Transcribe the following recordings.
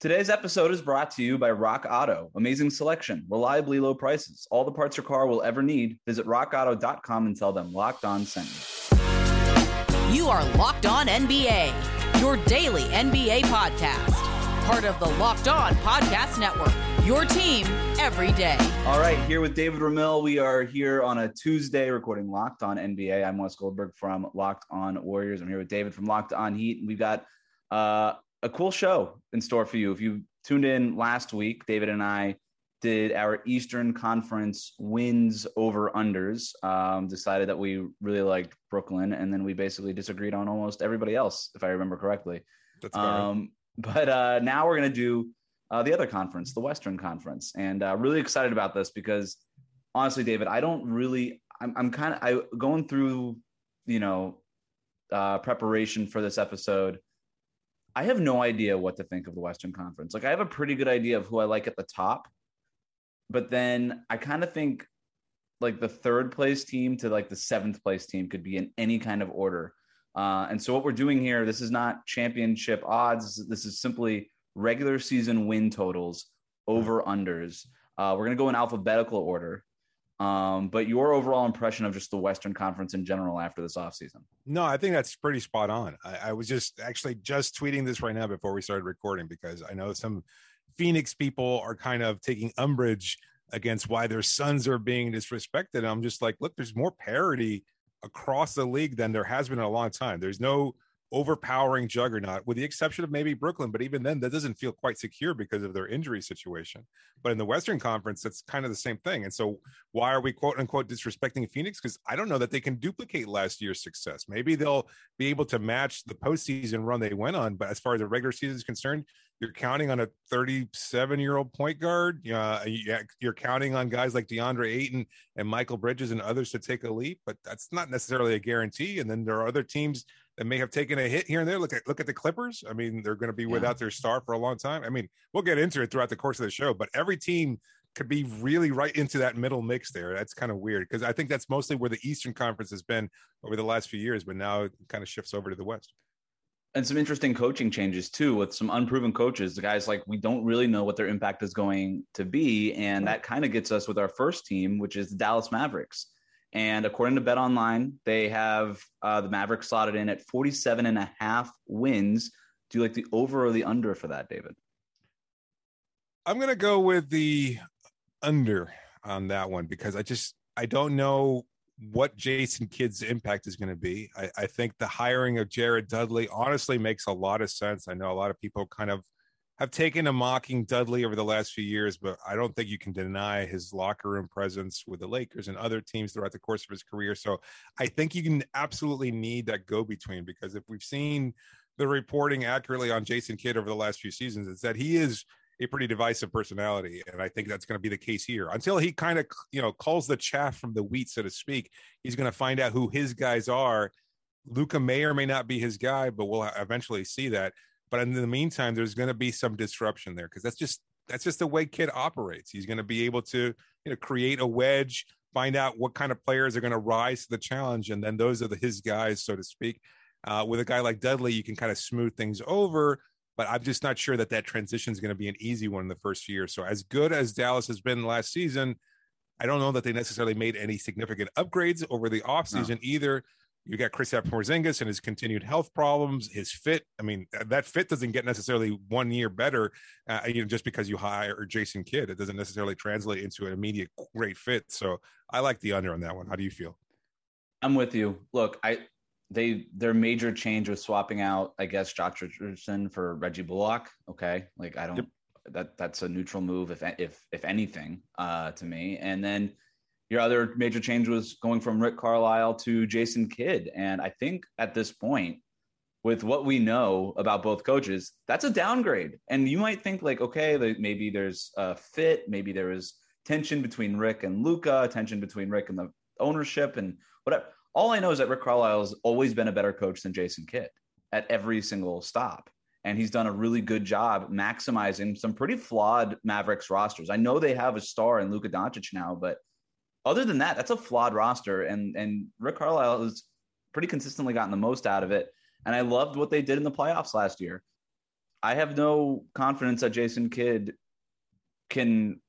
Today's episode is brought to you by Rock Auto. Amazing selection, reliably low prices, all the parts your car will ever need. Visit rockauto.com and tell them Locked On sent you. You are Locked On NBA, your daily NBA podcast. Part of the Locked On Podcast Network, your team every day. All right, here with David Ramil. We are here on a Tuesday recording Locked On NBA. I'm Wes Goldberg from Locked On Warriors. I'm here with David from Locked On Heat. We've got uh, a cool show in store for you. If you tuned in last week, David and I did our Eastern Conference wins over unders. Um, decided that we really liked Brooklyn, and then we basically disagreed on almost everybody else, if I remember correctly. That's um, but uh, now we're going to do uh, the other conference, the Western Conference, and uh, really excited about this because honestly, David, I don't really. I'm, I'm kind of I going through, you know, uh, preparation for this episode. I have no idea what to think of the Western Conference. Like I have a pretty good idea of who I like at the top, but then I kind of think like the third place team to like the seventh place team could be in any kind of order. Uh, and so what we're doing here, this is not championship odds. This is simply regular season win totals over unders. Uh, we're going to go in alphabetical order. Um, but your overall impression of just the Western Conference in general after this offseason? No, I think that's pretty spot on. I, I, was just actually just tweeting this right now before we started recording because I know some Phoenix people are kind of taking umbrage against why their Suns are being disrespected. And I'm just like, look, there's more parity across the league than there has been in a long time. There's no overpowering juggernaut, with the exception of maybe Brooklyn. But even then, that doesn't feel quite secure because of their injury situation. But in the Western Conference, that's kind of the same thing. And so, why are we quote unquote disrespecting Phoenix? Because I don't know that they can duplicate last year's success. Maybe they'll be able to match the postseason run they went on. But as far as the regular season is concerned, you're counting on a 37 year old point guard. Uh, you're counting on guys like DeAndre Ayton and Mikal Bridges and others to take a leap, but that's not necessarily a guarantee. And then there are other teams that may have taken a hit here and there. Look at look at the Clippers. I mean, they're going to be yeah. without their star for a long time. I mean, we'll get into it throughout the course of the show, but every team could be really right into that middle mix there. That's kind of weird because I think that's mostly where the Eastern Conference has been over the last few years, but now it kind of shifts over to the West and some interesting coaching changes too with some unproven coaches the guys like we don't really know what their impact is going to be and that kind of gets us with our first team which is the dallas mavericks and according to BetOnline they have uh, the mavericks slotted in at 47 and a half wins do you like the over or the under for that david i'm going to go with the under on that one because i just i don't know what Jason Kidd's impact is going to be. I, I, think the hiring of Jared Dudley honestly makes a lot of sense. I know a lot of people kind of have taken a mocking Dudley over the last few years, but I don't think you can deny his locker room presence with the Lakers and other teams throughout the course of his career. So I think you can absolutely need that go between because if we've seen the reporting accurately on Jason Kidd over the last few seasons, it's that he is a pretty divisive personality, and I think that's going to be the case here. Until he kind of you know calls the chaff from the wheat, so to speak, he's going to find out who his guys are. Luka may or may not be his guy, but we'll eventually see that. But in the meantime, there's going to be some disruption there because that's just that's just the way Kidd operates. He's going to be able to you know create a wedge, find out what kind of players are going to rise to the challenge, and then those are the, his guys, so to speak. Uh, with a guy like Dudley, you can kind of smooth things over but I'm just not sure that that transition is going to be an easy one in the first year. So as good as Dallas has been last season, I don't know that they necessarily made any significant upgrades over the offseason no. either. You got Chris Porzingis and his continued health problems, his fit. I mean, that fit doesn't get necessarily one year better, uh, you know, just because you hire Jason Kidd. It doesn't necessarily translate into an immediate great fit. So I like the under on that one. How do you feel? I'm with you. Look, I they their major change was swapping out, I guess, Josh Richardson for Reggie Bullock. Okay, like I don't yep. that that's a neutral move if if if anything uh, to me. And then your other major change was going from Rick Carlisle to Jason Kidd, and I think at this point, with what we know about both coaches, that's a downgrade. And you might think like, okay, maybe there's a fit, maybe there is tension between Rick and Luka, tension between Rick and the ownership, and whatever all I know is that Rick Carlisle has always been a better coach than Jason Kidd at every single stop. And he's done a really good job maximizing some pretty flawed Mavericks rosters. I know they have a star in Luka Doncic now, but other than that, that's a flawed roster. And and Rick Carlisle has pretty consistently gotten the most out of it. And I loved what they did in the playoffs last year. I have no confidence that Jason Kidd can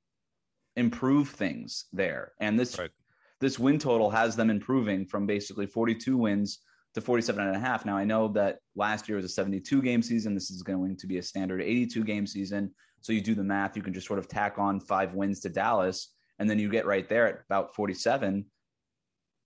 improve things there. And this right. this win total has them improving from basically 42 wins to 47 and a half. Now I know that last year was a 72 game season. This is going to be a standard 82 game season. So you do the math, you can just sort of tack on five wins to Dallas, and then you get right there at about 47.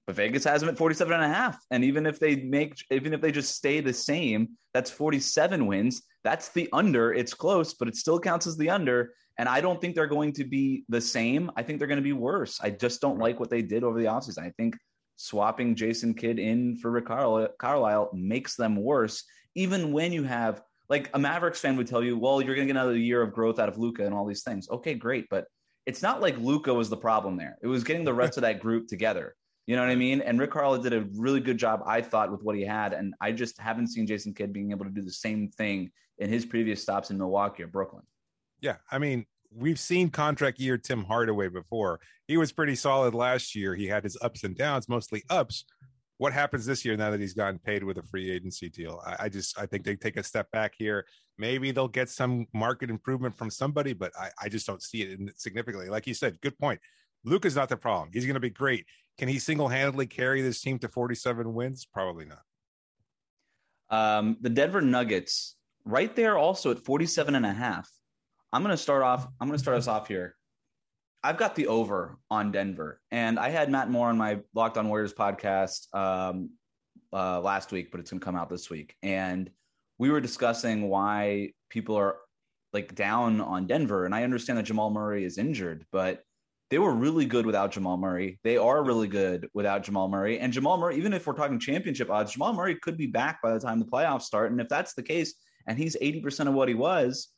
But Vegas has them at 47 and a half. And even if they make, even if they just stay the same, that's 47 wins. That's the under. It's close, but it still counts as the under. And I don't think they're going to be the same. I think they're going to be worse. I just don't like what they did over the offseason. I think swapping Jason Kidd in for Rick Carlisle makes them worse, even when you have like a Mavericks fan would tell you, well, you're going to get another year of growth out of Luka and all these things. Okay, great, but it's not like Luka was the problem there. It was getting the rest of that group together. You know what I mean? And Rick Carlisle did a really good job, I thought, with what he had. And I just haven't seen Jason Kidd being able to do the same thing in his previous stops in Milwaukee or Brooklyn. Yeah, I mean, we've seen contract year Tim Hardaway before. He was pretty solid last year. He had his ups and downs, mostly ups, what happens this year now that he's gotten paid with a free agency deal? I, I, just I think they take a step back here. Maybe they'll get some market improvement from somebody, but I, I just don't see it significantly. Like you said, good point. Luke is not the problem. He's going to be great. Can he single handedly carry this team to 47 wins? Probably not. Um, the Denver Nuggets, right there, also at 47 and a half. I'm going to start off. I'm going to start us off here. I've got the over on Denver, and I had Matt Moore on my Locked On Warriors podcast um, uh, last week, but it's going to come out this week, and we were discussing why people are like down on Denver, and I understand that Jamal Murray is injured, but they were really good without Jamal Murray. They are really good without Jamal Murray, and Jamal Murray, even if we're talking championship odds, Jamal Murray could be back by the time the playoffs start, and if that's the case, and he's eighty percent of what he was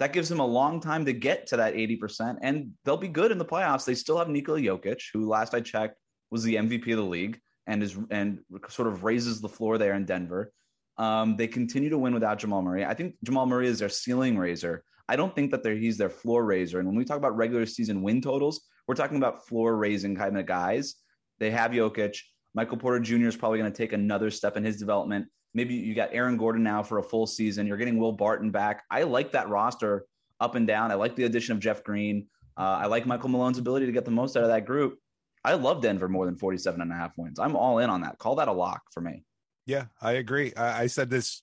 that gives them a long time to get to that 80%, and they'll be good in the playoffs. They still have Nikola Jokic, who last I checked was the MVP of the league and is and sort of raises the floor there in Denver. Um, they continue to win without Jamal Murray. I think Jamal Murray is their ceiling raiser. I don't think that he's their floor raiser. And when we talk about regular season win totals, we're talking about floor raising kind of guys. They have Jokic. Michael Porter Jr. is probably going to take another step in his development. Maybe you got Aaron Gordon now for a full season. You're getting Will Barton back. I like that roster up and down. I like the addition of Jeff Green. Uh, I like Michael Malone's ability to get the most out of that group. I love Denver more than 47 and a half wins. I'm all in on that. Call that a lock for me. Yeah, I agree. I, I said this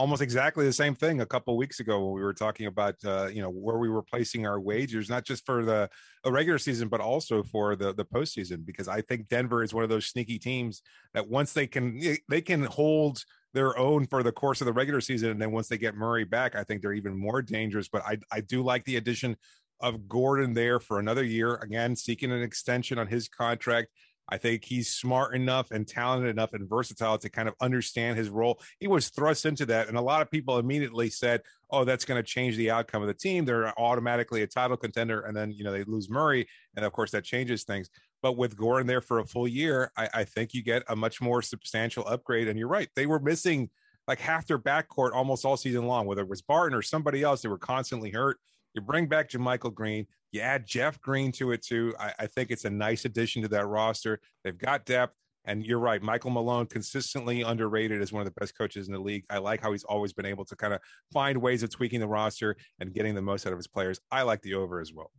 almost exactly the same thing a couple weeks ago when we were talking about uh, you know where we were placing our wagers, not just for the regular season, but also for the the postseason. Because I think Denver is one of those sneaky teams that once they can they can hold their own for the course of the regular season. And then once they get Murray back, I think they're even more dangerous. But I, I do like the addition of Gordon there for another year. Again, seeking an extension on his contract. I think he's smart enough and talented enough and versatile to kind of understand his role. He was thrust into that. And a lot of people immediately said, oh, that's going to change the outcome of the team. They're automatically a title contender. And then, you know, they lose Murray. And of course, that changes things. But with Gordon there for a full year, I, I think you get a much more substantial upgrade. And you're right, they were missing like half their backcourt almost all season long, whether it was Barton or somebody else. They were constantly hurt. You bring back JaMychal Green, you add Jeff Green to it too. I, I think it's a nice addition to that roster. They've got depth. And you're right, Michael Malone consistently underrated as one of the best coaches in the league. I like how he's always been able to kind of find ways of tweaking the roster and getting the most out of his players. I like the over as well.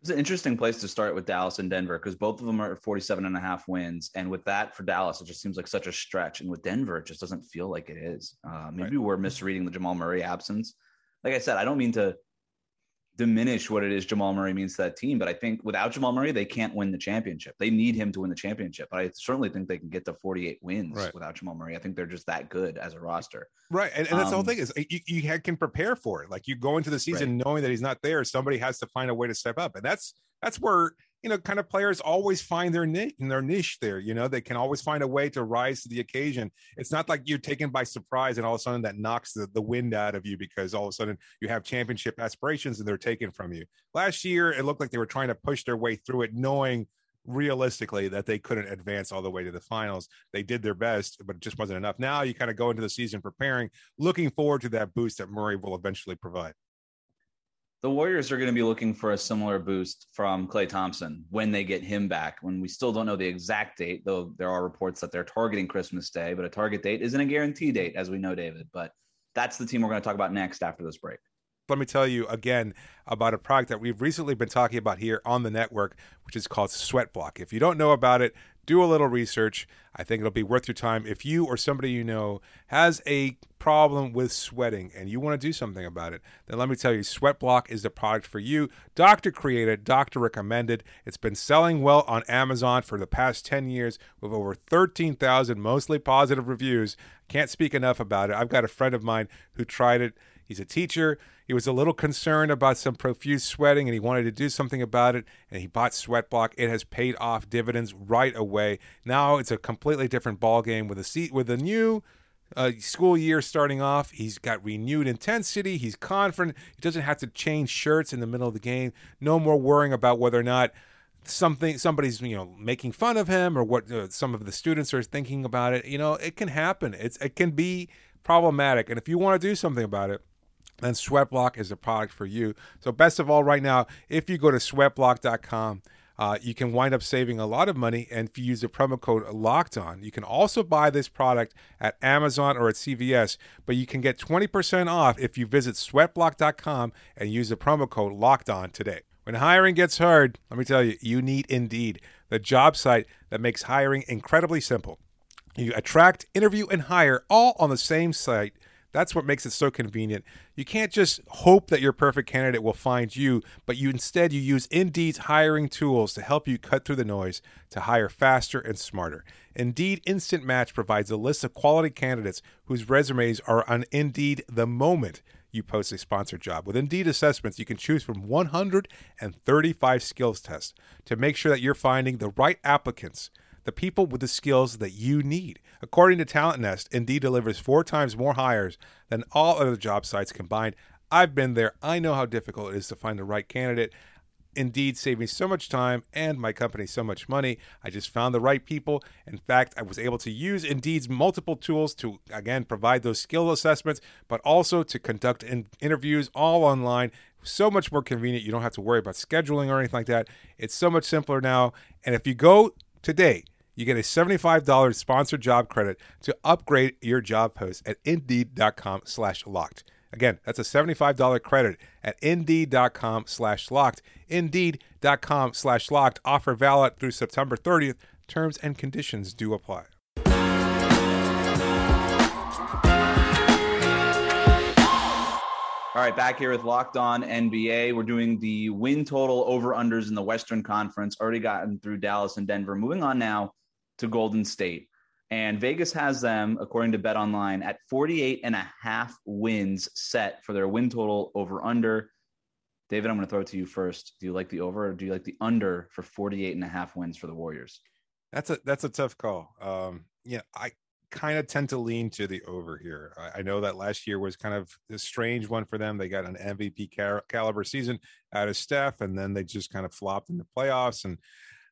It's an interesting place to start with Dallas and Denver because both of them are 47 and a half wins. And with that for Dallas, it just seems like such a stretch. And with Denver, it just doesn't feel like it is. Uh, maybe right. we're misreading the Jamal Murray absence. Like I said, I don't mean to diminish what it is Jamal Murray means to that team. But I think without Jamal Murray, they can't win the championship. They need him to win the championship. But I certainly think they can get to 48 wins right. without Jamal Murray. I think they're just that good as a roster. Right. And, and that's um, the whole um, thing is you, you can prepare for it. Like you go into the season right. knowing that he's not there. Somebody has to find a way to step up. And that's, that's where you know, kind of players always find their niche in their niche there. You know, they can always find a way to rise to the occasion. It's not like you're taken by surprise and all of a sudden that knocks the, the wind out of you because all of a sudden you have championship aspirations and they're taken from you. Last year, it looked like they were trying to push their way through it, knowing realistically that they couldn't advance all the way to the finals. They did their best, but it just wasn't enough. Now you kind of go into the season preparing, looking forward to that boost that Murray will eventually provide the Warriors are going to be looking for a similar boost from Klay Thompson when they get him back. When we still don't know the exact date, though there are reports that they're targeting Christmas Day, but a target date isn't a guarantee date, as we know, David. But That's the team we're going to talk about next after this break let me tell you again about a product that we've recently been talking about here on the network, which is called SweatBlock. If you don't know about it, do a little research. I think it'll be worth your time. If you or somebody you know has a problem with sweating and you want to do something about it, then let me tell you, SweatBlock is the product for you. Doctor created, doctor recommended. It's been selling well on Amazon for the past 10 years with over 13,000 mostly positive reviews. Can't speak enough about it. I've got a friend of mine who tried it. He's a teacher. He was a little concerned about some profuse sweating and he wanted to do something about it. And he bought SweatBlock. It has paid off dividends right away. Now it's a completely different ballgame with a seat with a new uh, school year starting off. He's got renewed intensity. He's confident. He doesn't have to change shirts in the middle of the game. No more worrying about whether or not something somebody's you know making fun of him or what uh, some of the students are thinking about it. You know, it can happen. It's it can be problematic. And if you want to do something about it, then SweatBlock is a product for you. So, best of all, right now, if you go to sweatblock.com, uh, you can wind up saving a lot of money. And if you use the promo code locked on, you can also buy this product at Amazon or at CVS, but you can get 20% off if you visit sweatblock.com and use the promo code locked on today. When hiring gets hard, let me tell you, you need Indeed, the job site that makes hiring incredibly simple. You attract, interview, and hire all on the same site that's what makes it so convenient. You can't just hope that your perfect candidate will find you, but you instead you use Indeed's hiring tools to help you cut through the noise to hire faster and smarter. Indeed Instant Match provides a list of quality candidates whose resumes are on Indeed the moment you post a sponsored job. With Indeed assessments, you can choose from 135 skills tests to make sure that you're finding the right applicants the people with the skills that you need. According to TalentNest, Indeed delivers four times more hires than all other job sites combined. I've been there. I know how difficult it is to find the right candidate. Indeed saved me so much time and my company so much money. I just found the right people. In fact, I was able to use Indeed's multiple tools to, again, provide those skill assessments, but also to conduct in- interviews all online. So much more convenient. You don't have to worry about scheduling or anything like that. It's so much simpler now. And if you go today, you get a $75 sponsored job credit to upgrade your job post at indeed.com slash locked. Again, that's a $75 credit at indeed.com slash locked. Indeed.com slash locked. Offer valid through September 30th. Terms and conditions do apply. All right, back here with Locked On NBA. We're doing the win total over unders in the Western Conference. Already gotten through Dallas and Denver. Moving on now to Golden State. And Vegas has them, according to BetOnline, at 48 and a half wins set for their win total over under. David, I'm going to throw it to you first. Do you like the over or do you like the under for 48 and a half wins for the Warriors? That's a that's a tough call. Um, yeah, I kind of tend to lean to the over here. I, I, know that last year was kind of a strange one for them. They got an MVP caliber season out of Steph, and then they just kind of flopped in the playoffs. And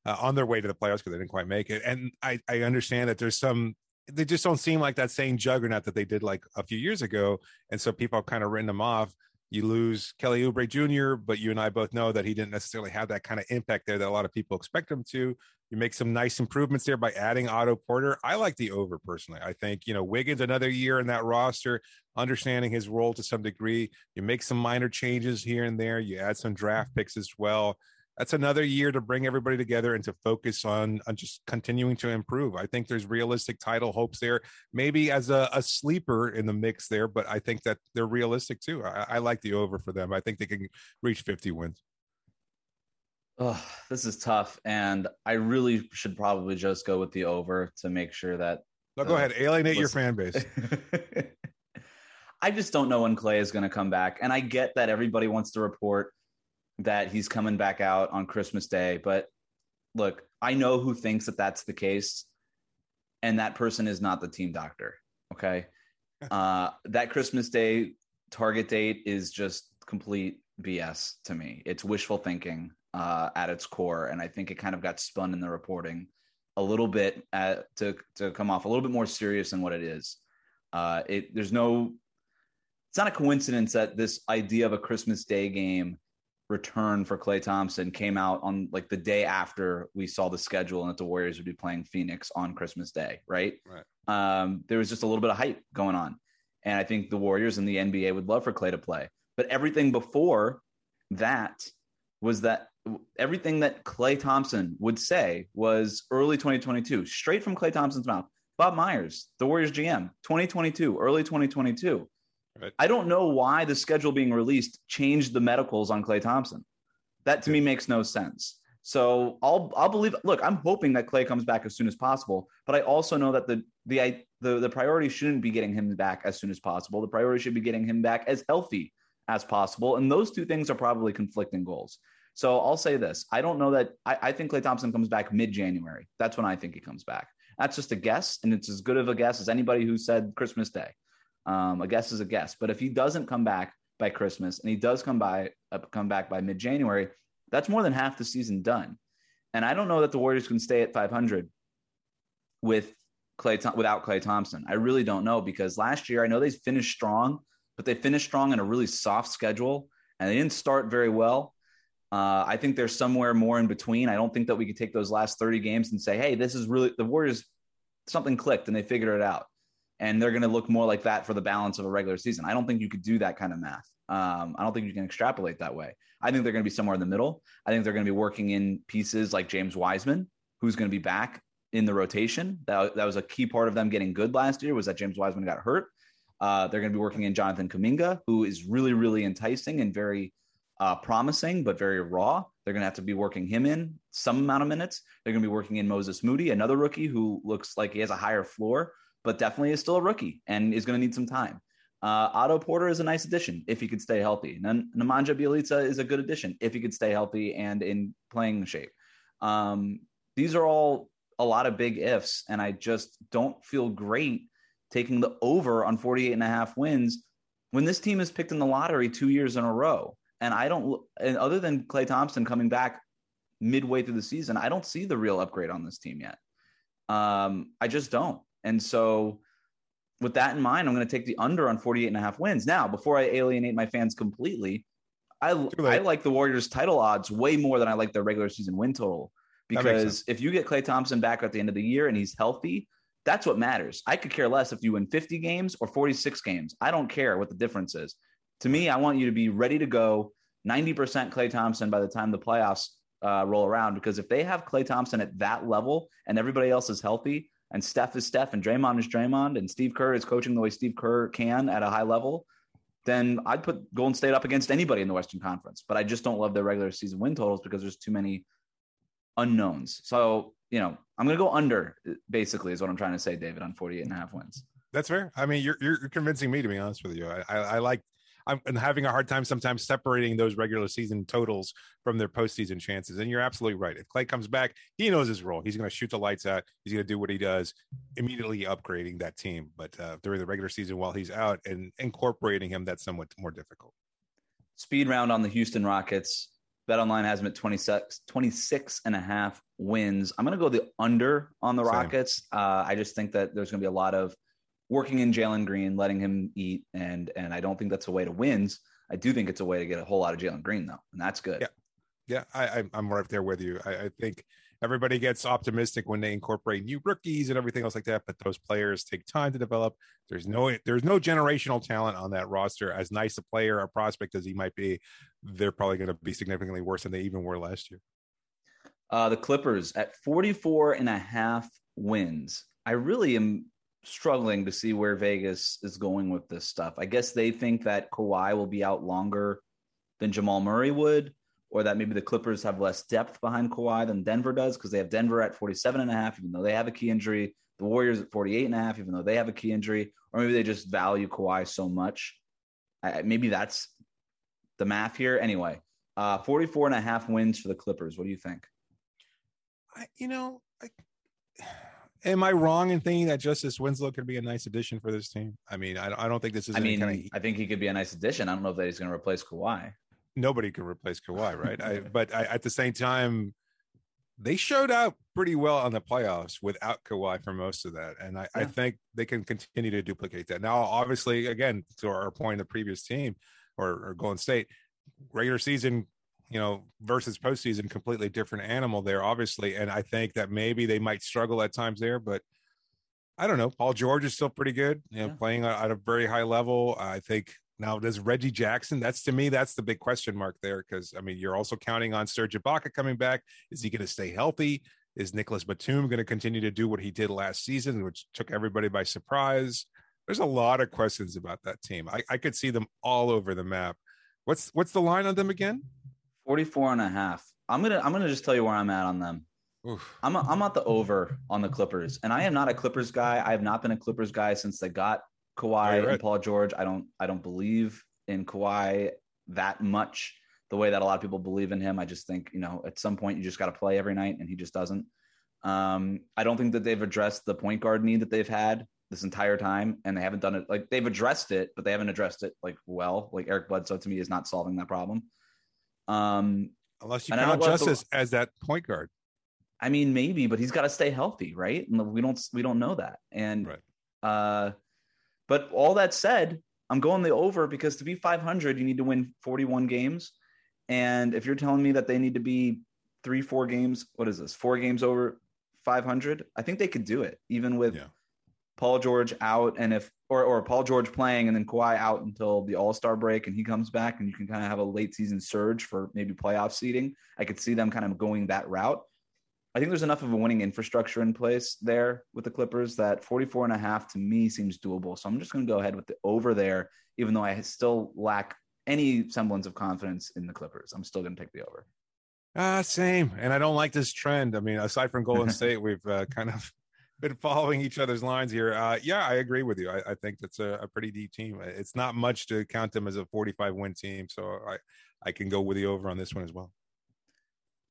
uh, on their way to the playoffs because they didn't quite make it. And I, I understand that there's some they just don't seem like that same juggernaut that they did like a few years ago. And so people have kind of written them off. You lose Kelly Oubre Jr., but you and I both know that he didn't necessarily have that kind of impact there that a lot of people expect him to. You make some nice improvements there by adding Otto Porter. I like the over personally. I think, you know, Wiggins another year in that roster, understanding his role to some degree. You make some minor changes here and there. You add some draft picks as well that's another year to bring everybody together and to focus on, on just continuing to improve. I think there's realistic title hopes there, maybe as a, a sleeper in the mix there, but I think that they're realistic too. I, I like the over for them. I think they can reach 50 wins. Oh, this is tough, and I really should probably just go with the over to make sure that. No, go uh, ahead, alienate listen. your fan base. I just don't know when Klay is going to come back, and I get that everybody wants to report that he's coming back out on Christmas Day. But look, I know who thinks that that's the case, and that person is not the team doctor. Okay. uh, that Christmas Day target date is just complete BS to me. It's wishful thinking uh, at its core. And I think it kind of got spun in the reporting a little bit at, to, to come off a little bit more serious than what it is. Uh, it, there's no, it's not a coincidence that this idea of a Christmas Day game return for Klay Thompson came out on like the day after we saw the schedule and that the Warriors would be playing Phoenix on Christmas Day, right? Right. Um, there was just a little bit of hype going on. And I think the Warriors and the NBA would love for Klay to play. But everything before that was that everything that Klay Thompson would say was early 2022, straight from Klay Thompson's mouth. Bob Myers, the Warriors GM, 2022, early 2022. Right. I don't know why the schedule being released changed the medicals on Klay Thompson. That to me makes no sense. So I'll I'll believe. Look, I'm hoping that Klay comes back as soon as possible, but I also know that the the the the priority shouldn't be getting him back as soon as possible. The priority should be getting him back as healthy as possible, and those two things are probably conflicting goals. So I'll say this: I don't know that I, I think Klay Thompson comes back mid January. That's when I think he comes back. That's just a guess, and it's as good of a guess as anybody who said Christmas Day. Um, a guess is a guess, but if he doesn't come back by Christmas and he does come by uh, come back by mid January, that's more than half the season done. And I don't know that the Warriors can stay at 500 with Klay without Klay Thompson. I really don't know because last year I know they finished strong, but they finished strong in a really soft schedule and they didn't start very well. Uh, I think there's somewhere more in between. I don't think that we could take those last 30 games and say, hey, this is really the Warriors, something clicked and they figured it out. And they're going to look more like that for the balance of a regular season. I don't think you could do that kind of math. Um, I don't think you can extrapolate that way. I think they're going to be somewhere in the middle. I think they're going to be working in pieces like James Wiseman, who's going to be back in the rotation. That, that was a key part of them getting good last year was that James Wiseman got hurt. Uh, they're going to be working in Jonathan Kuminga, who is really, really enticing and very uh, promising, but very raw. They're going to have to be working him in some amount of minutes. They're going to be working in Moses Moody, another rookie who looks like he has a higher floor, but definitely is still a rookie and is going to need some time. Uh, Otto Porter is a nice addition if he could stay healthy. N- Nemanja Bjelica is a good addition if he could stay healthy and in playing shape. Um, these are all a lot of big ifs, and I just don't feel great taking the over on 48 and a half wins when this team is picked in the lottery two years in a row. And I don't, and other than Klay Thompson coming back midway through the season, I don't see the real upgrade on this team yet. Um, I just don't. And so, with that in mind, I'm going to take the under on 48 and a half wins. Now, before I alienate my fans completely, I, I like the Warriors title odds way more than I like their regular season win total. Because if you get Klay Thompson back at the end of the year and he's healthy, that's what matters. I could care less if you win 50 games or 46 games. I don't care what the difference is. To me, I want you to be ready to go 90% Klay Thompson by the time the playoffs uh, roll around. Because if they have Klay Thompson at that level and everybody else is healthy, and Steph is Steph, and Draymond is Draymond, and Steve Kerr is coaching the way Steve Kerr can at a high level, then I'd put Golden State up against anybody in the Western Conference. But I just don't love their regular season win totals because there's too many unknowns. So, you know, I'm going to go under, basically, is what I'm trying to say, David, on 48 and a half wins. That's fair. I mean, you're, you're convincing me, to be honest with you. I, I, I like I'm having a hard time sometimes separating those regular season totals from their postseason chances. And you're absolutely right. If Klay comes back, he knows his role. He's going to shoot the lights out. He's going to do what he does, immediately upgrading that team. But uh, during the regular season, while he's out and incorporating him, that's somewhat more difficult. Speed round on the Houston Rockets. BetOnline has them at 26, 26 and a half wins. I'm going to go the under on the Same. Rockets. Uh, I just think that there's going to be a lot of working in Jalen Green, letting him eat, and and I don't think that's a way to wins. I do think it's a way to get a whole lot of Jalen Green though, and that's good. Yeah, yeah, I, I'm right there with you. I, I think everybody gets optimistic when they incorporate new rookies and everything else like that, but those players take time to develop. There's no there's no generational talent on that roster. As nice a player or prospect as he might be, they're probably going to be significantly worse than they even were last year. Uh, the Clippers at 44 and a half wins. I really am struggling to see where Vegas is going with this stuff. I guess they think that Kawhi will be out longer than Jamal Murray would, or that maybe the Clippers have less depth behind Kawhi than Denver does because they have Denver at 47 and a half, even though they have a key injury, the Warriors at 48 and a half, even though they have a key injury, or maybe they just value Kawhi so much. I, maybe that's the math here. Anyway, uh, 44 and a half wins for the Clippers. What do you think? I, you know, I am I wrong in thinking that Justice Winslow could be a nice addition for this team? I mean, I, I don't think this is. I mean, kind of... I think he could be a nice addition. I don't know if that he's going to replace Kawhi. Nobody can replace Kawhi, right? I, but I, at the same time, they showed out pretty well on the playoffs without Kawhi for most of that, and I, yeah. I think they can continue to duplicate that. Now, obviously, again, to our point, the previous team or, or Golden State regular season you know, versus postseason, completely different animal there, obviously. And I think that maybe they might struggle at times there, but I don't know. Paul George is still pretty good, you know, yeah. playing at a very high level. I think now does Reggie Jackson? That's to me, that's the big question mark there. Because I mean, you're also counting on Serge Ibaka coming back. Is he going to stay healthy? Is Nicolas Batum going to continue to do what he did last season, which took everybody by surprise? There's a lot of questions about that team. I, I could see them all over the map. What's what's the line on them again? 44 and a half. I'm gonna I'm gonna just tell you where I'm at on them. Oof. I'm a, I'm at the over on the Clippers, and I am not a Clippers guy. I have not been a Clippers guy since they got Kawhi right. and Paul George. I don't I don't believe in Kawhi that much the way that a lot of people believe in him. I just think, you know, at some point you just got to play every night and he just doesn't. Um, I don't think that they've addressed the point guard need that they've had this entire time and they haven't done it like they've addressed it, but they haven't addressed it like well. Like Eric Bledsoe to me is not solving that problem. Um, unless you count Justice the, as that point guard. I mean, maybe, but he's got to stay healthy, right? And we don't we don't know that. And right. uh but all that said, I'm going the over because to be 500, you need to win 41 games. And if you're telling me that they need to be three, four games, what is this? Four games over 500? I think they could do it, even with yeah. Paul George out, and if or or Paul George playing, and then Kawhi out until the All Star break, and he comes back, and you can kind of have a late season surge for maybe playoff seeding. I could see them kind of going that route. I think there's enough of a winning infrastructure in place there with the Clippers that 44 and a half to me seems doable. So I'm just going to go ahead with the over there, even though I still lack any semblance of confidence in the Clippers. I'm still going to take the over. Ah, uh, same. And I don't like this trend. I mean, aside from Golden State, we've uh, kind of been following each other's lines here. Uh, yeah, I agree with you. I, I think that's a, a, pretty deep team. It's not much to count them as a 45 win team. So I, I can go with the over on this one as well.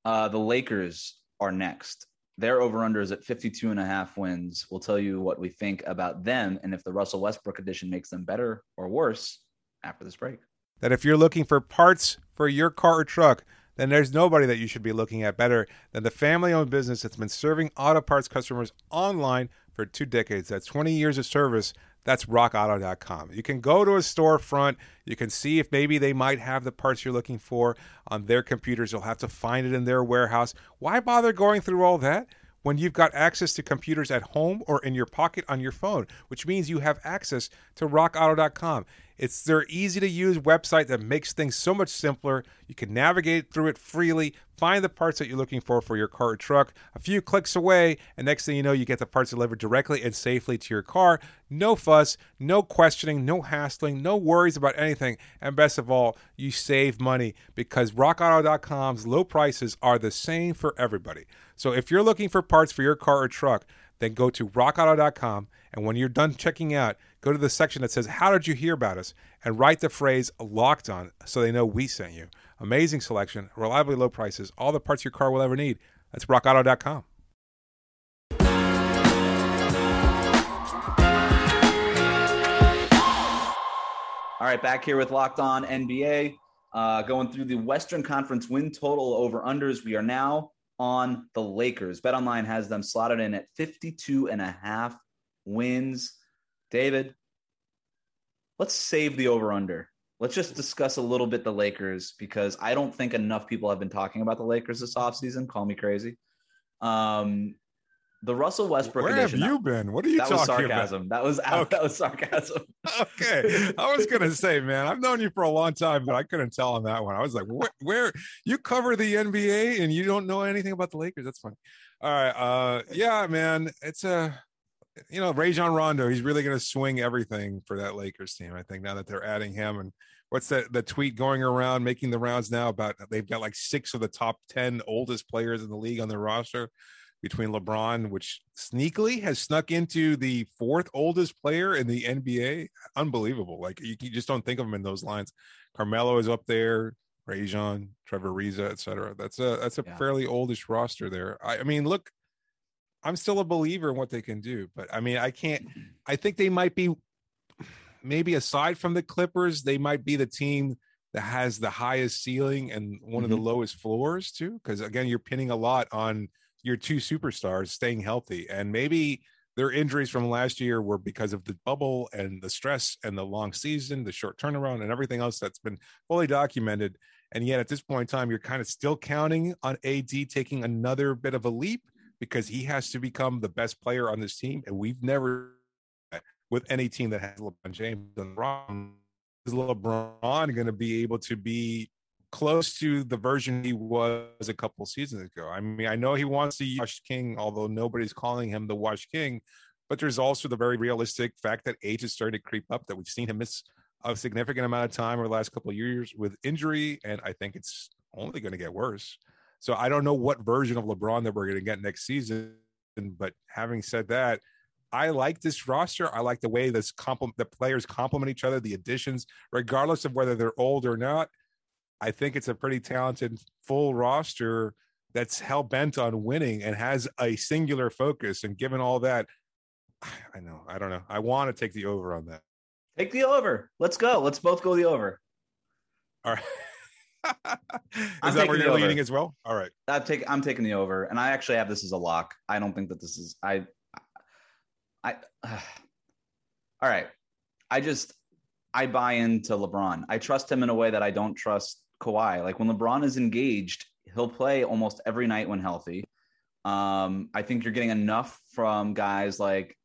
Uh, the Lakers are next. Their over under is at 52 and a half wins. We'll tell you what we think about them and if the Russell Westbrook edition makes them better or worse after this break that if you're looking for parts for your car or truck, then there's nobody that you should be looking at better than the family owned business that's been serving auto parts customers online for two decades. That's 20 years of service. That's rockauto.com. You can go to a storefront. You can see if maybe they might have the parts you're looking for on their computers. You'll have to find it in their warehouse. Why bother going through all that? when you've got access to computers at home or in your pocket on your phone, which means you have access to rockauto.com. It's their easy to use website that makes things so much simpler. You can navigate through it freely, find the parts that you're looking for for your car or truck a few clicks away, and next thing you know, you get the parts delivered directly and safely to your car. No fuss, no questioning, no hassling, no worries about anything. And best of all, you save money because rockauto.com's low prices are the same for everybody. So if you're looking for parts for your car or truck, then go to rockauto.com and when you're done checking out, go to the section that says, How did you hear about us? and write the phrase locked on so they know we sent you. Amazing selection, reliably low prices, all the parts your car will ever need. That's rockauto.com. All right, back here with Locked On NBA, uh, going through the Western Conference win total over unders. We are now on the Lakers. BetOnline has them slotted in at 52 and a half wins. David, let's save the over under. Let's just discuss a little bit the Lakers because I don't think enough people have been talking about the Lakers this offseason. Call me crazy. Um, the Russell Westbrook. Where edition, have you been? What are you that talking was sarcasm. about? That was okay. that was sarcasm. okay, I was gonna say, man, I've known you for a long time, but I couldn't tell on that one. I was like, where, where you cover the NBA and you don't know anything about the Lakers? That's funny. All right, uh, yeah, man, it's a you know, Rajon Rondo, he's really going to swing everything for that Lakers team. I think now that they're adding him and what's that the tweet going around making the rounds now about they've got like six of the top 10 oldest players in the league on their roster between LeBron, which sneakily has snuck into the fourth oldest player in the NBA. Unbelievable. Like you, you just don't think of him in those lines. Carmelo is up there, Rajon, Trevor Ariza, etc. That's a that's a yeah. fairly oldish roster there. I, I mean, look, I'm still a believer in what they can do, but I mean, I can't. I think they might be, maybe aside from the Clippers, they might be the team that has the highest ceiling and one mm-hmm. of the mm-hmm. lowest floors too. Because again, you're pinning a lot on your two superstars staying healthy, and maybe their injuries from last year were because of the bubble and the stress and the long season, the short turnaround, and everything else that's been fully documented. And yet, at this point in time, you're kind of still counting on AD taking another bit of a leap because he has to become the best player on this team, and we've never with any team that has LeBron James and LeBron. Is LeBron going to be able to be close to the version he was a couple seasons ago? I mean, I know he wants the Wash King, although nobody's calling him the Wash King. But there's also the very realistic fact that age is starting to creep up. That we've seen him miss a significant amount of time over the last couple of years with injury, and I think it's only going to get worse. So I don't know what version of LeBron that we're going to get next season. But having said that, I like this roster. I like the way this complement the players complement each other, the additions, regardless of whether they're old or not. I think it's a pretty talented full roster that's hell bent on winning and has a singular focus. And given all that, I know, I don't know. I want to take the over on that. Take the over. Let's go. Let's both go the over. All right. Is that where you're over. leaning as well? All right. I'm taking I'm taking the over, and I actually have this as a lock. I don't think that this is I. I. Uh, all right. I just I buy into LeBron. I trust him in a way that I don't trust Kawhi. Like when LeBron is engaged, he'll play almost every night when healthy. Um, I think you're getting enough from guys like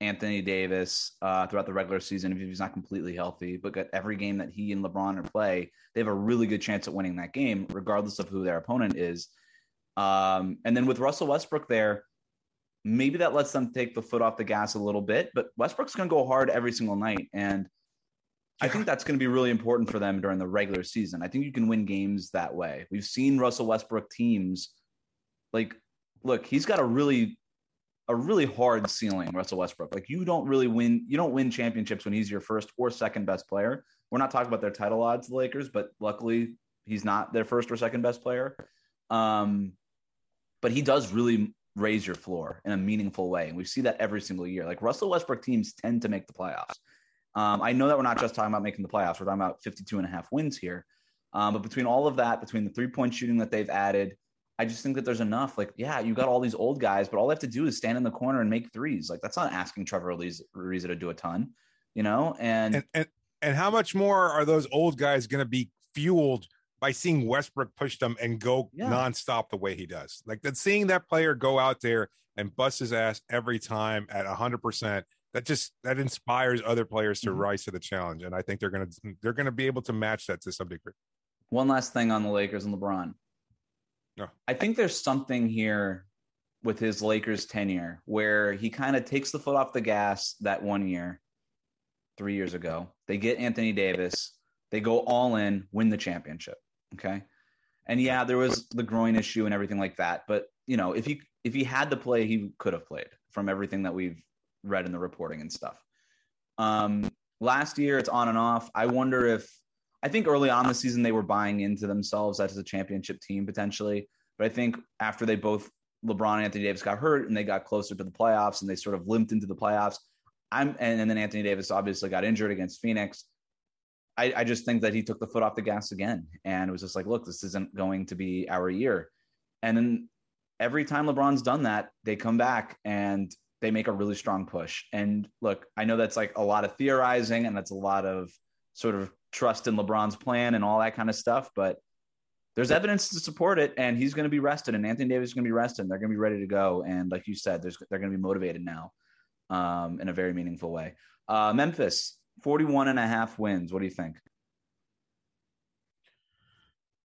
Anthony Davis uh, throughout the regular season if he's not completely healthy. But every game that he and LeBron are play, they have a really good chance at winning that game, regardless of who their opponent is. Um, and then with Russell Westbrook there, maybe that lets them take the foot off the gas a little bit. But Westbrook's going to go hard every single night, and I think that's going to be really important for them during the regular season. I think you can win games that way. We've seen Russell Westbrook teams like look, he's got a really a really hard ceiling, Russell Westbrook. Like you don't really win, you don't win championships when he's your first or second best player. We're not talking about their title odds, the Lakers, but luckily he's not their first or second best player. Um, but he does really raise your floor in a meaningful way. And we see that every single year. Like Russell Westbrook teams tend to make the playoffs. Um, I know that we're not just talking about making the playoffs, we're talking about 52 and a half wins here. Um, but between all of that, between the three point shooting that they've added, I just think that there's enough. Like, yeah, you got all these old guys, but all they have to do is stand in the corner and make threes. Like, that's not asking Trevor Ariza to do a ton, you know. And and and, and how much more are those old guys going to be fueled by seeing Westbrook push them and go yeah. nonstop the way he does? Like that, seeing that player go out there and bust his ass every time at hundred percent. That just that inspires other players to mm-hmm. rise to the challenge, and I think they're gonna they're gonna be able to match that to some degree. One last thing on the Lakers and LeBron no. I think there's something here with his Lakers tenure where he kind of takes the foot off the gas that one year, three years ago. They get Anthony Davis, they go all in, win the championship. Okay. And yeah, there was the groin issue and everything like that. But you know, if he if he had to play, he could have played from everything that we've read in the reporting and stuff. Um, last year, it's on and off. I wonder if I think early on the season they were buying into themselves as a championship team potentially. But I think after they both LeBron and Anthony Davis got hurt and they got closer to the playoffs and they sort of limped into the playoffs. I'm and, and then Anthony Davis obviously got injured against Phoenix. I, I just think that he took the foot off the gas again. And it was just like, look, this isn't going to be our year. And then every time LeBron's done that, they come back and they make a really strong push. And look, I know that's like a lot of theorizing and that's a lot of sort of trust in LeBron's plan and all that kind of stuff, but there's evidence to support it, and he's going to be rested, and Anthony Davis is going to be rested, and they're going to be ready to go. And like you said, they're going to be motivated now um, in a very meaningful way. Uh, Memphis, 41 and a half wins. What do you think?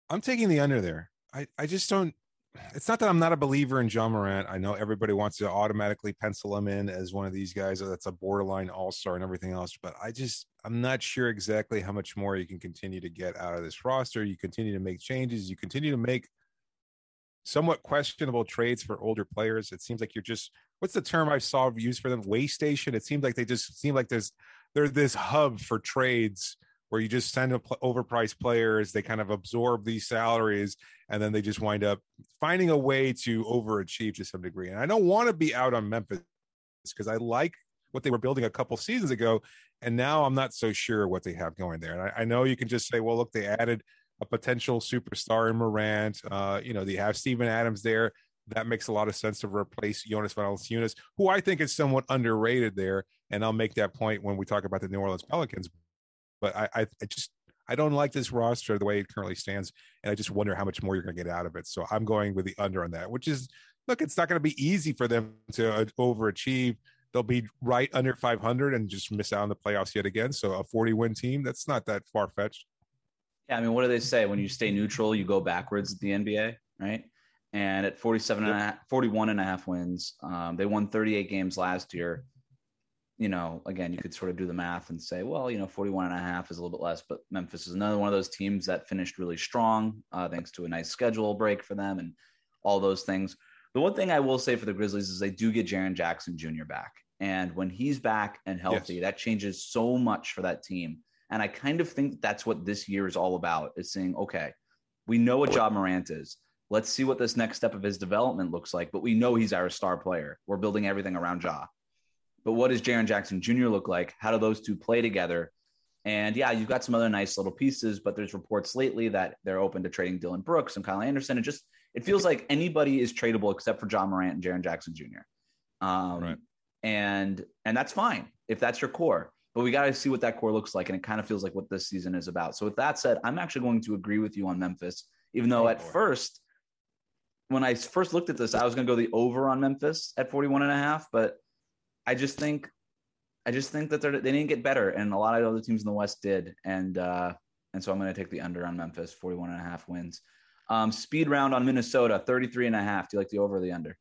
I'm taking the under there. I, I just don't it's not that I'm not a believer in Ja Morant. I know everybody wants to automatically pencil him in as one of these guys that's a borderline all star and everything else, but I just I'm not sure exactly how much more you can continue to get out of this roster. You continue to make changes. You continue to make somewhat questionable trades for older players. It seems like you're just what's the term I saw used for them? Way station. It seems like they just seem like there's they're this hub for trades where you just send overpriced players, they kind of absorb these salaries, and then they just wind up finding a way to overachieve to some degree. And I don't want to be out on Memphis because I like what they were building a couple seasons ago, and now I'm not so sure what they have going there. And I, I know you can just say, well, look, they added a potential superstar in Morant. Uh, you know, they have Steven Adams there. That makes a lot of sense to replace Jonas Valanciunas, who I think is somewhat underrated there. And I'll make that point when we talk about the New Orleans Pelicans. But I, I, I just I don't like this roster the way it currently stands, and I just wonder how much more you're going to get out of it. So I'm going with the under on that, which is look, it's not going to be easy for them to uh, overachieve. They'll be right under 500 and just miss out on the playoffs yet again. So a 40 win team, that's not that far fetched. Yeah, I mean, what do they say? When you stay neutral, you go backwards at the NBA, right? And at 47 and a half, 41 and a half wins, um, they won 38 games last year. You know, again, you could sort of do the math and say, well, you know, 41 and a half is a little bit less, but Memphis is another one of those teams that finished really strong, uh, thanks to a nice schedule break for them and all those things. The one thing I will say for the Grizzlies is they do get Jaren Jackson Jr. back. And when he's back and healthy, yes. that changes so much for that team. And I kind of think that's what this year is all about is saying, okay, we know what Ja Morant is. Let's see what this next step of his development looks like. But we know he's our star player. We're building everything around Ja. But what does Jaren Jackson Jr. look like? How do those two play together? And yeah, you've got some other nice little pieces, but there's reports lately that they're open to trading Dillon Brooks and Kyle Anderson. It just it feels like anybody is tradable except for Ja Morant and Jaren Jackson Jr. Um, right. And and that's fine if that's your core but we got to see what that core looks like. And it kind of feels like what this season is about. So, with that said, I'm actually going to agree with you on Memphis, even though at first, when I first looked at this, I was going to go the over on Memphis at 41 and a half. But I just think, I just think that they didn't get better. And a lot of other teams in the West did. And, uh, and so I'm going to take the under on Memphis, 41 and a half wins. Um, speed round on Minnesota, 33 and a half. Do you like the over or the under?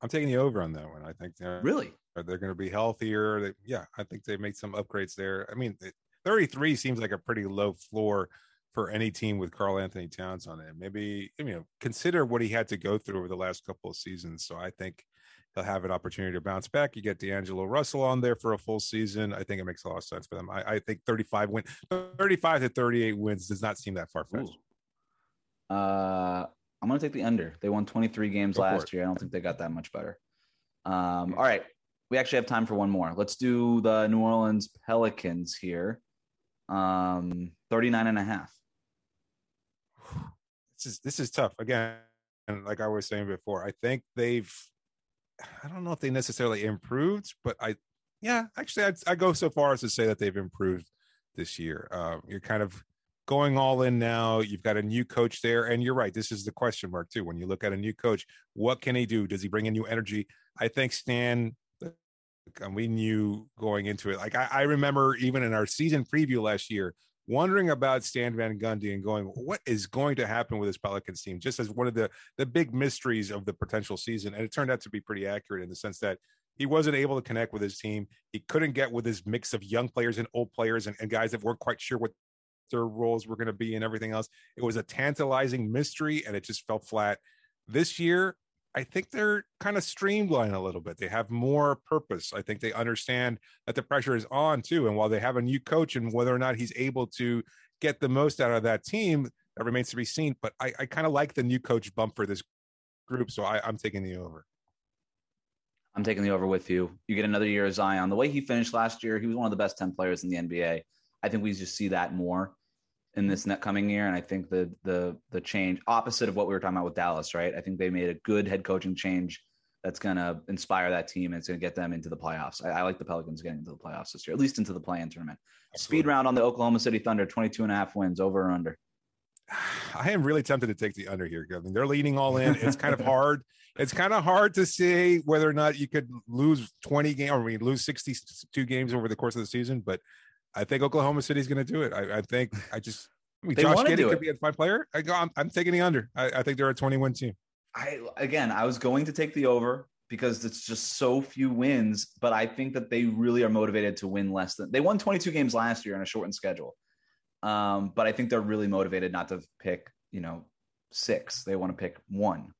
I'm taking the over on that one. I think really are they're going to be healthier. They, yeah, I think they made some upgrades there. I mean, 33 seems like a pretty low floor for any team with Karl-Anthony Towns on it. Maybe you know consider what he had to go through over the last couple of seasons. So I think he'll have an opportunity to bounce back. You get D'Angelo Russell on there for a full season. I think it makes a lot of sense for them. I, I think 35 win, 35 to 38 wins does not seem that far fetched. Uh, I'm going to take the under. They won 23 games Go last year. I don't think they got that much better. Um, all right. We actually have time for one more. Let's do the New Orleans Pelicans here. Um, 39 and a half. This is this is tough. Again, and like I was saying before, I think they've I don't know if they necessarily improved, but I yeah, actually I'd, I go so far as to say that they've improved this year. Uh, you're kind of going all in now. You've got a new coach there, and you're right. This is the question mark too. When you look at a new coach, what can he do? Does he bring in new energy? I think Stan. And we knew going into it. Like I, I remember even in our season preview last year, wondering about Stan Van Gundy and going, what is going to happen with this Pelicans team? Just as one of the the big mysteries of the potential season, and it turned out to be pretty accurate in the sense that he wasn't able to connect with his team. He couldn't get with his mix of young players and old players and, and guys that weren't quite sure what their roles were going to be and everything else. It was a tantalizing mystery and it just fell flat. This year, I think they're kind of streamlined a little bit. They have more purpose. I think they understand that the pressure is on too. And while they have a new coach and whether or not he's able to get the most out of that team, that remains to be seen. But I, I kind of like the new coach bump for this group. So I, I'm taking the over. I'm taking the over with you. You get another year of Zion. The way he finished last year, he was one of the best 10 players in the NBA. I think we just see that more in this net coming year. And I think the the the change opposite of what we were talking about with Dallas, right? I think they made a good head coaching change that's going to inspire that team and it's going to get them into the playoffs. I, I, like the Pelicans getting into the playoffs this year, at least into the play-in tournament. Absolutely. Speed round on the Oklahoma City Thunder, 22 and a half wins, over or under? I am really tempted to take the under here. I mean, they're leading all in. It's kind of hard. It's kind of hard to say whether or not you could lose 20 games or mean, lose 62 games over the course of the season, but I think Oklahoma City's going to do it. I, I, think I just I mean, Josh Giddey could it. be a fine player. I go. I'm, I'm taking the under. I, I, think they're a 21 team. I again, I was going to take the over because it's just so few wins, but I think that they really are motivated to win less than they won 22 games last year on a shortened schedule. Um, but I think they're really motivated not to pick, you know, six. They want to pick one,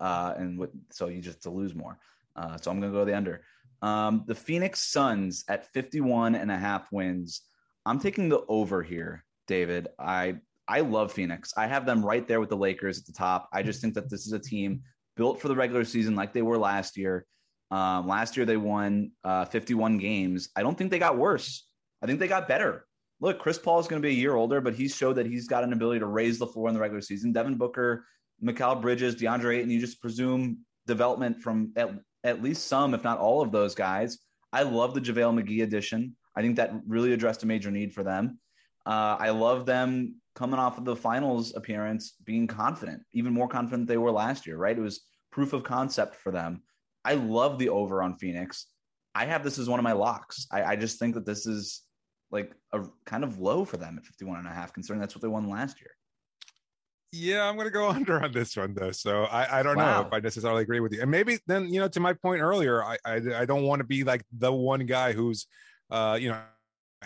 uh, and so you just to lose more. Uh, so I'm going to go the under. Um, the Phoenix Suns at 51 and a half wins. I'm taking the over here, David. I I love Phoenix. I have them right there with the Lakers at the top. I just think that this is a team built for the regular season like they were last year. Um, last year they won uh, 51 games. I don't think they got worse. I think they got better. Look, Chris Paul is going to be a year older, but he's showed that he's got an ability to raise the floor in the regular season. Devin Booker, Mikal Bridges, DeAndre Ayton, you just presume development from at at least some, if not all of those guys. I love the JaVale McGee addition. I think that really addressed a major need for them. Uh, I love them coming off of the finals appearance being confident, even more confident they were last year, right? It was proof of concept for them. I love the over on Phoenix. I have this as one of my locks. I, I just think that this is like a kind of low for them at 51 and a half, considering that's what they won last year. Yeah, I'm going to go under on this one though. So I, I don't wow. know if I necessarily agree with you. And maybe then, you know, to my point earlier, I, I, I don't want to be like the one guy who's, uh, you know,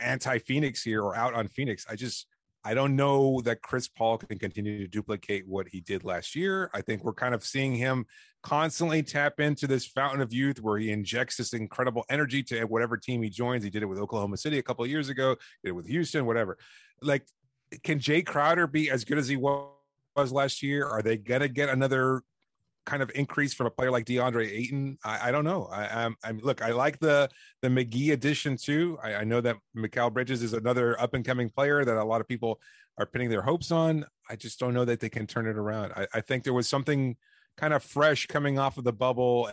anti Phoenix here or out on Phoenix. I just, I don't know that Chris Paul can continue to duplicate what he did last year. I think we're kind of seeing him constantly tap into this fountain of youth where he injects this incredible energy to whatever team he joins. He did it with Oklahoma City a couple of years ago, did it with Houston, whatever. Like, can Jae Crowder be as good as he was last year? Are they going to get another kind of increase from a player like DeAndre Ayton? I, I don't know. I, I'm, I'm, look. I like the the McGee addition too. I, I know that Mikal Bridges is another up and coming player that a lot of people are pinning their hopes on. I just don't know that they can turn it around. I, I think there was something kind of fresh coming off of the bubble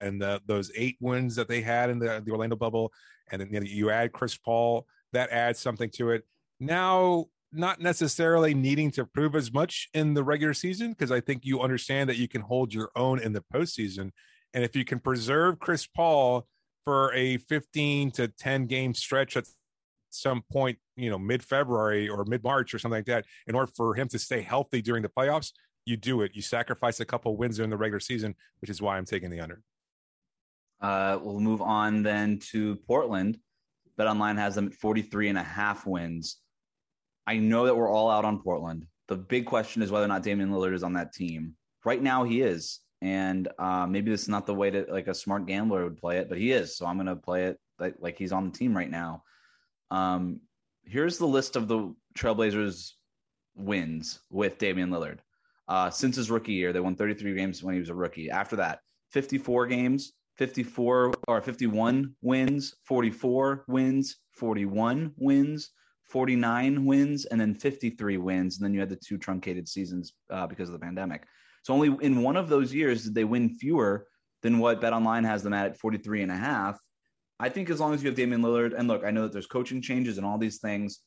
and the, those eight wins that they had in the, the Orlando bubble, and then you, know, you add Chris Paul, that adds something to it. Now not necessarily needing to prove as much in the regular season because I think you understand that you can hold your own in the postseason. And if you can preserve Chris Paul for a 15 to 10 game stretch at some point, you know, mid February or mid March or something like that, in order for him to stay healthy during the playoffs, you do it. You sacrifice a couple wins during the regular season, which is why I'm taking the under. Uh, we'll move on then to Portland. BetOnline has them at 43 and a half wins. I know that we're all out on Portland. The big question is whether or not Damian Lillard is on that team. Right now, he is, and uh, maybe this is not the way that like a smart gambler would play it, but he is. So I'm going to play it like, like he's on the team right now. Um, here's the list of the Trailblazers wins with Damian Lillard. Uh, since his rookie year, they won 33 games when he was a rookie. After that, 54 games, 54 or 51 wins, 44 wins, 41 wins, 49 wins and then 53 wins. And then you had the two truncated seasons uh, because of the pandemic. So only in one of those years did they win fewer than what BetOnline has them at at 43 and a half. I think as long as you have Damian Lillard, and look, I know that there's coaching changes and all these things,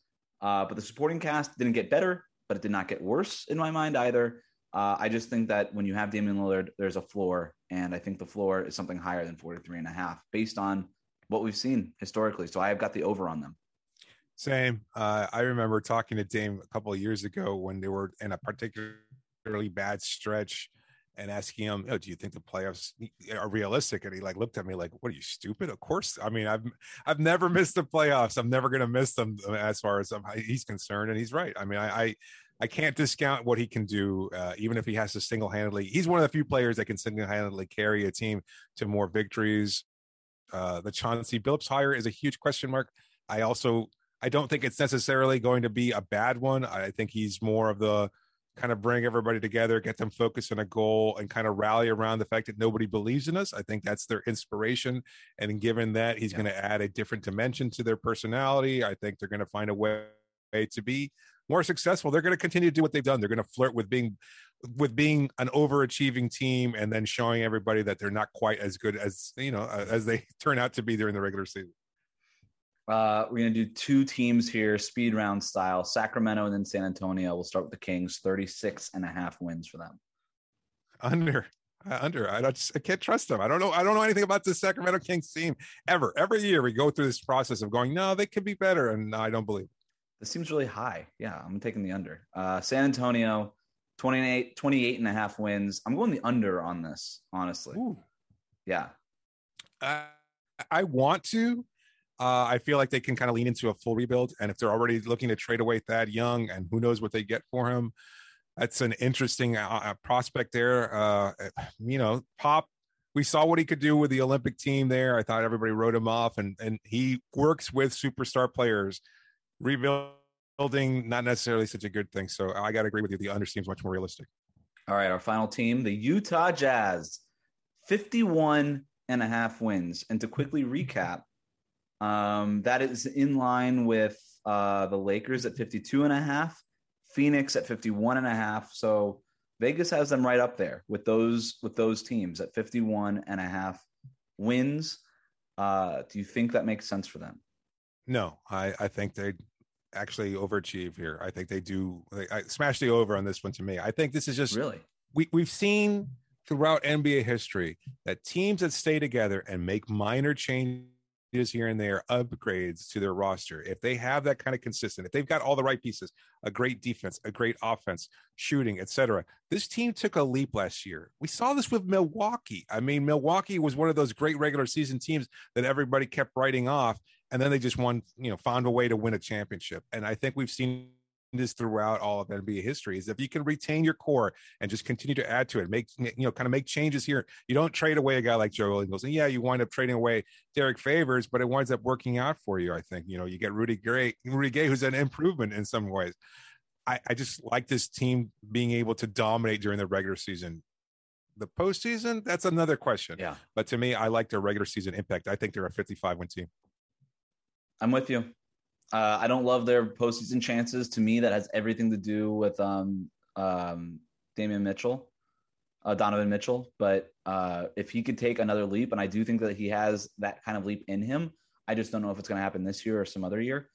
uh, but the supporting cast didn't get better, but it did not get worse in my mind either. Uh, I just think that when you have Damian Lillard, there's a floor, and I think the floor is something higher than 43 and a half based on what we've seen historically. So I have got the over on them. Same. Uh, I remember talking to Dame a couple of years ago when they were in a particularly bad stretch and asking him, oh, "Do you think the playoffs are realistic?" And he like looked at me like, "What are you stupid?" Of course. I mean, I've I've never missed the playoffs. I'm never going to miss them uh, as far as I'm, he's concerned, and he's right. I mean, I I, I can't discount what he can do, uh, even if he has to single handedly. He's one of the few players that can single handedly carry a team to more victories. Uh, the Chauncey Billups hire is a huge question mark. I also I don't think it's necessarily going to be a bad one. I think he's more of the kind of bring everybody together, get them focused on a goal, and kind of rally around the fact that nobody believes in us. I think that's their inspiration. And given that, he's yeah. going to add a different dimension to their personality. I think they're going to find a way to be more successful. They're going to continue to do what they've done. They're going to flirt with being with being an overachieving team and then showing everybody that they're not quite as good as you know as they turn out to be during the regular season. Uh, we're going to do two teams here, speed round style Sacramento and then San Antonio. We'll start with the Kings, 36 and a half wins for them. Under. Uh, under. I, don't, I can't trust them. I don't know. I don't know anything about the Sacramento Kings team ever. Every year we go through this process of going, no, they could be better. And no, I don't believe it. This seems really high. Yeah, I'm taking the under. Uh, San Antonio, 28, 28 and a half wins. I'm going the under on this, honestly. Ooh. Yeah. Uh, I want to, uh, I feel like they can kind of lean into a full rebuild. And if they're already looking to trade away Thad Young and who knows what they get for him, that's an interesting uh, uh prospect there. Uh, you know, Pop, we saw what he could do with the Olympic team there. I thought everybody wrote him off, and, and he works with superstar players. Rebuilding, not necessarily such a good thing. So I got to agree with you. The under seems much more realistic. All right, our final team, the Utah Jazz, 51 and a half wins. And to quickly recap, um, that is in line with uh, the Lakers at 52 and a half, Phoenix at 51 and a half. So Vegas has them right up there with those with those teams at 51 and a half wins. Uh, do you think that makes sense for them? No, I, I think they actually overachieve here. I think they do. They, I smash the over on this one to me. I think this is just really we we've seen throughout NBA history that teams that stay together and make minor changes here and there, upgrades to their roster, if they have that kind of consistent, if they've got all the right pieces, a great defense, a great offense, shooting, etc. This team took a leap last year. We saw this with Milwaukee. I mean, Milwaukee was one of those great regular season teams that everybody kept writing off, and then they just won, you know, found a way to win a championship. And I think we've seen this throughout all of NBA history is if you can retain your core and just continue to add to it, make you know, kind of make changes here. You don't trade away a guy like Joe Ingles, and yeah, you wind up trading away Derrick Favors, but it winds up working out for you. I think you know you get Rudy Gay, Rudy Gay, who's an improvement in some ways. I, I just like this team being able to dominate during the regular season. The postseason, that's another question. Yeah. But to me, I like their regular season impact. I think they're a 55 win team. I'm with you. Uh, I don't love their postseason chances. To me, that has everything to do with um, um, Damian Mitchell, uh, Donovan Mitchell. But uh, if he could take another leap, and I do think that he has that kind of leap in him, I just don't know if it's going to happen this year or some other year.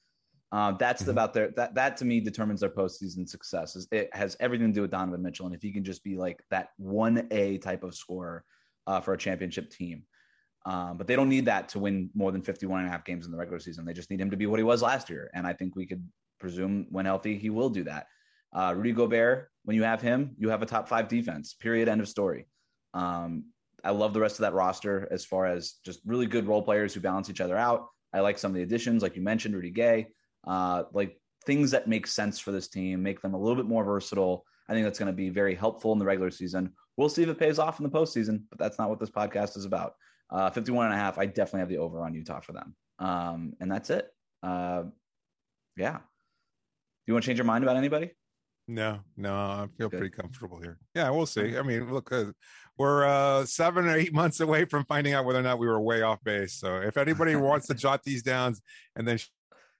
Uh, that's mm-hmm. about their that that to me determines their postseason success. Is it has everything to do with Donovan Mitchell, and if he can just be like that one A type of scorer uh, for a championship team, um, but they don't need that to win more than 51 and a half games in the regular season. They just need him to be what he was last year. And I think we could presume when healthy, he will do that. Uh, Rudy Gobert, when you have him, you have a top five defense, period, end of story. Um, I love the rest of that roster as far as just really good role players who balance each other out. I like some of the additions, like you mentioned, Rudy Gay, uh, like things that make sense for this team, make them a little bit more versatile. I think that's going to be very helpful in the regular season. We'll see if it pays off in the postseason, but that's not what this podcast is about. Uh, 51 and a half, I definitely have the over on Utah for them. Um, and that's it. Uh, yeah. Do you want to change your mind about anybody? No, no, I feel Good. pretty comfortable here. Yeah, we'll see. I mean, look, uh, we're uh, seven or eight months away from finding out whether or not we were way off base. So if anybody wants to jot these down and then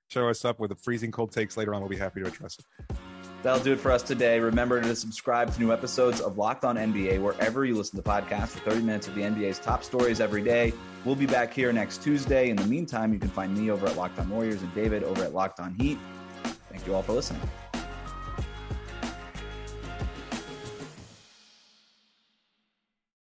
show us up with the freezing cold takes later on, we'll be happy to address it. That'll do it for us today. Remember to subscribe to new episodes of Locked On NBA wherever you listen to podcasts for 30 minutes of the NBA's top stories every day. We'll be back here next Tuesday. In the meantime, you can find me over at Locked On Warriors and David over at Locked On Heat. Thank you all for listening.